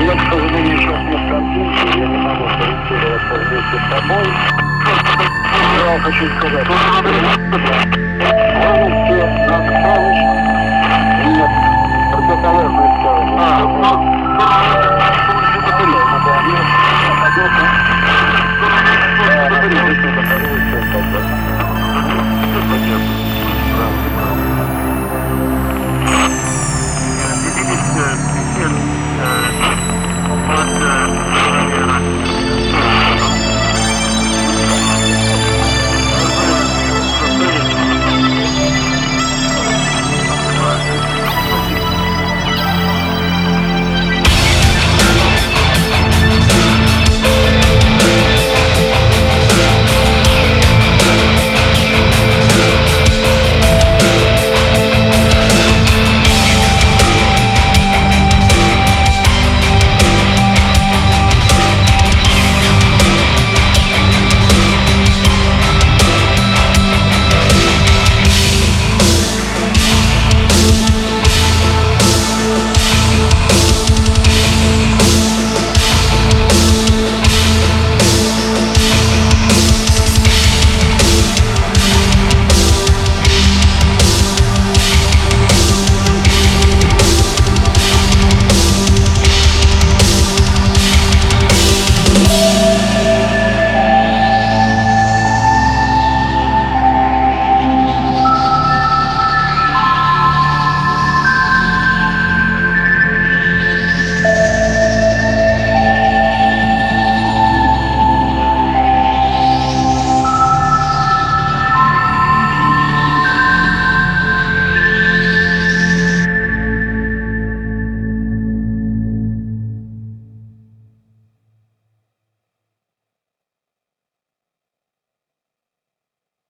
Я, к сожалению, сейчас не в континенте, я не могу сориентироваться вместе с тобой. Я хочу сказать,